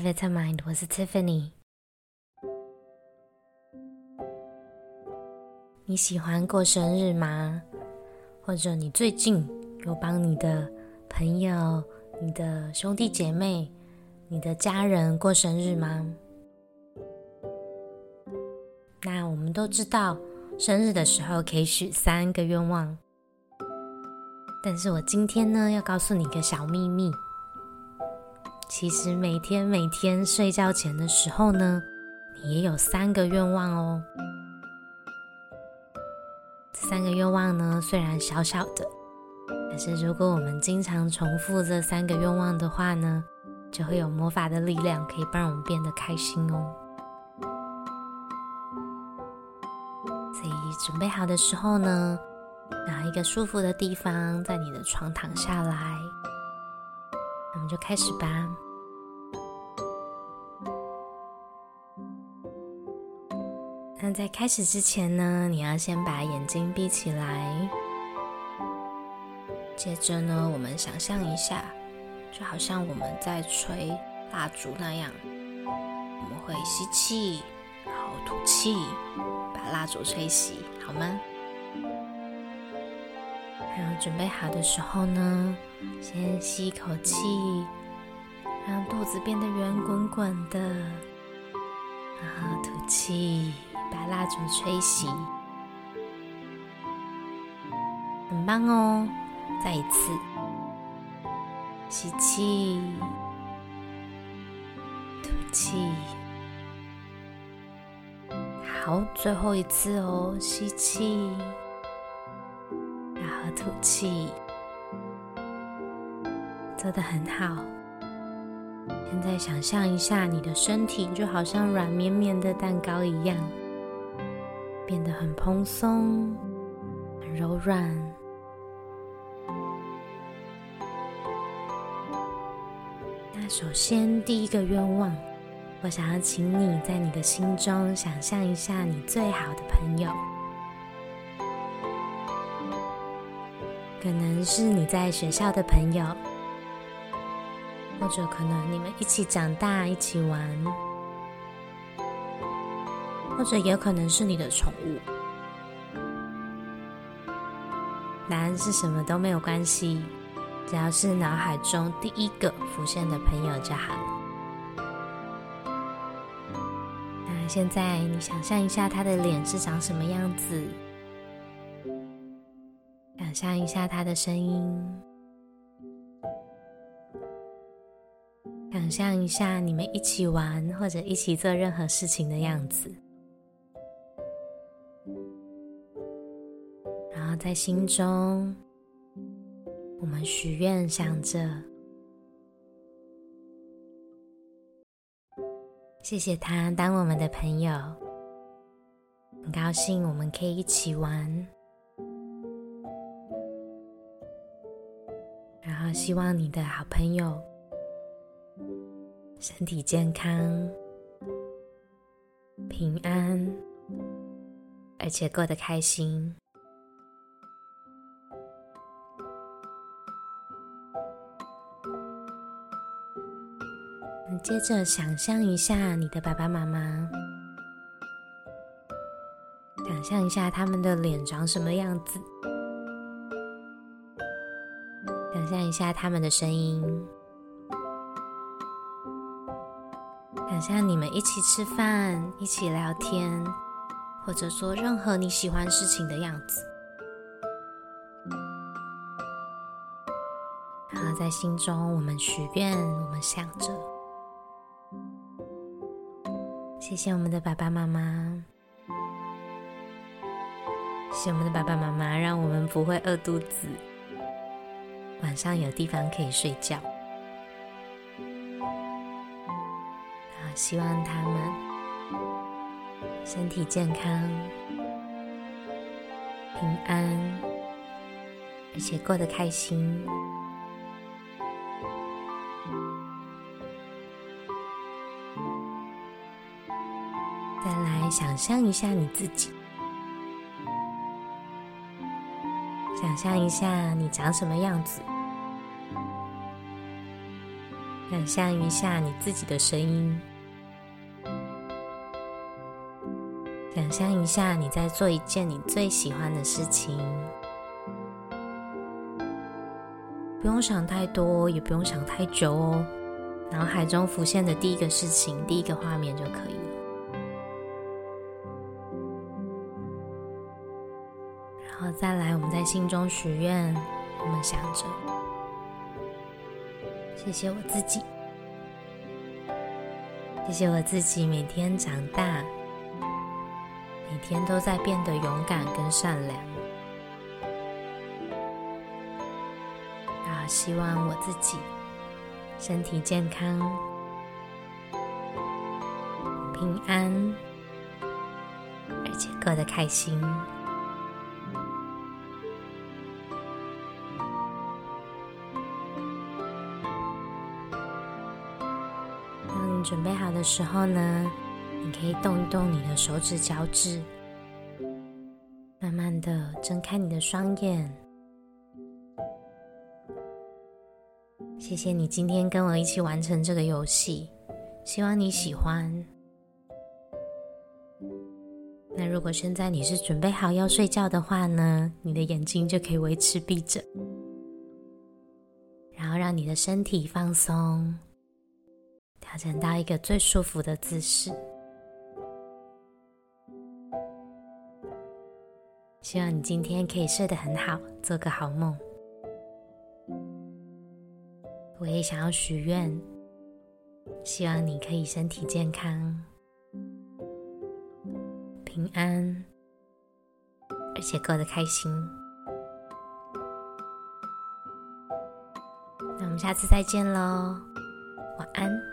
Vitamind，我是 Tiffany。你喜欢过生日吗？或者你最近有帮你的朋友、你的兄弟姐妹、你的家人过生日吗？那我们都知道，生日的时候可以许三个愿望。但是我今天呢，要告诉你一个小秘密。其实每天每天睡觉前的时候呢，你也有三个愿望哦。这三个愿望呢，虽然小小的，但是如果我们经常重复这三个愿望的话呢，就会有魔法的力量，可以帮我们变得开心哦。所以准备好的时候呢，拿一个舒服的地方，在你的床躺下来。就开始吧。那在开始之前呢，你要先把眼睛闭起来。接着呢，我们想象一下，就好像我们在吹蜡烛那样，我们会吸气，然后吐气，把蜡烛吹熄，好吗？然后准备好的时候呢，先吸一口气，让肚子变得圆滚滚的，然后吐气，把蜡烛吹熄，很棒哦！再一次，吸气，吐气，好，最后一次哦，吸气。吐气，做得很好。现在想象一下，你的身体就好像软绵绵的蛋糕一样，变得很蓬松、很柔软。那首先第一个愿望，我想要请你在你的心中想象一下你最好的朋友。可能是你在学校的朋友，或者可能你们一起长大、一起玩，或者也可能是你的宠物。答案是什么都没有关系，只要是脑海中第一个浮现的朋友就好了。那现在你想象一下他的脸是长什么样子？想象一下他的声音，想象一下你们一起玩或者一起做任何事情的样子，然后在心中，我们许愿，想着谢谢他当我们的朋友，很高兴我们可以一起玩。希望你的好朋友身体健康、平安，而且过得开心。接着想象一下你的爸爸妈妈，想象一下他们的脸长什么样子。想象一下他们的声音，想象你们一起吃饭、一起聊天，或者做任何你喜欢事情的样子。然后在心中，我们许愿，我们想着，谢谢我们的爸爸妈妈，谢谢我们的爸爸妈妈，让我们不会饿肚子。晚上有地方可以睡觉，啊，希望他们身体健康、平安，而且过得开心。再来想象一下你自己。想象一下你长什么样子，想象一下你自己的声音，想象一下你在做一件你最喜欢的事情，不用想太多，也不用想太久哦。脑海中浮现的第一个事情、第一个画面就可以了。再来，我们在心中许愿，我们想着。谢谢我自己，谢谢我自己，每天长大，每天都在变得勇敢跟善良。啊希望我自己身体健康、平安，而且过得开心。当你准备好的时候呢，你可以动一动你的手指脚趾，慢慢的睁开你的双眼。谢谢你今天跟我一起完成这个游戏，希望你喜欢。那如果现在你是准备好要睡觉的话呢，你的眼睛就可以维持闭着，然后让你的身体放松。调整到一个最舒服的姿势，希望你今天可以睡得很好，做个好梦。我也想要许愿，希望你可以身体健康、平安，而且过得开心。那我们下次再见喽，晚安。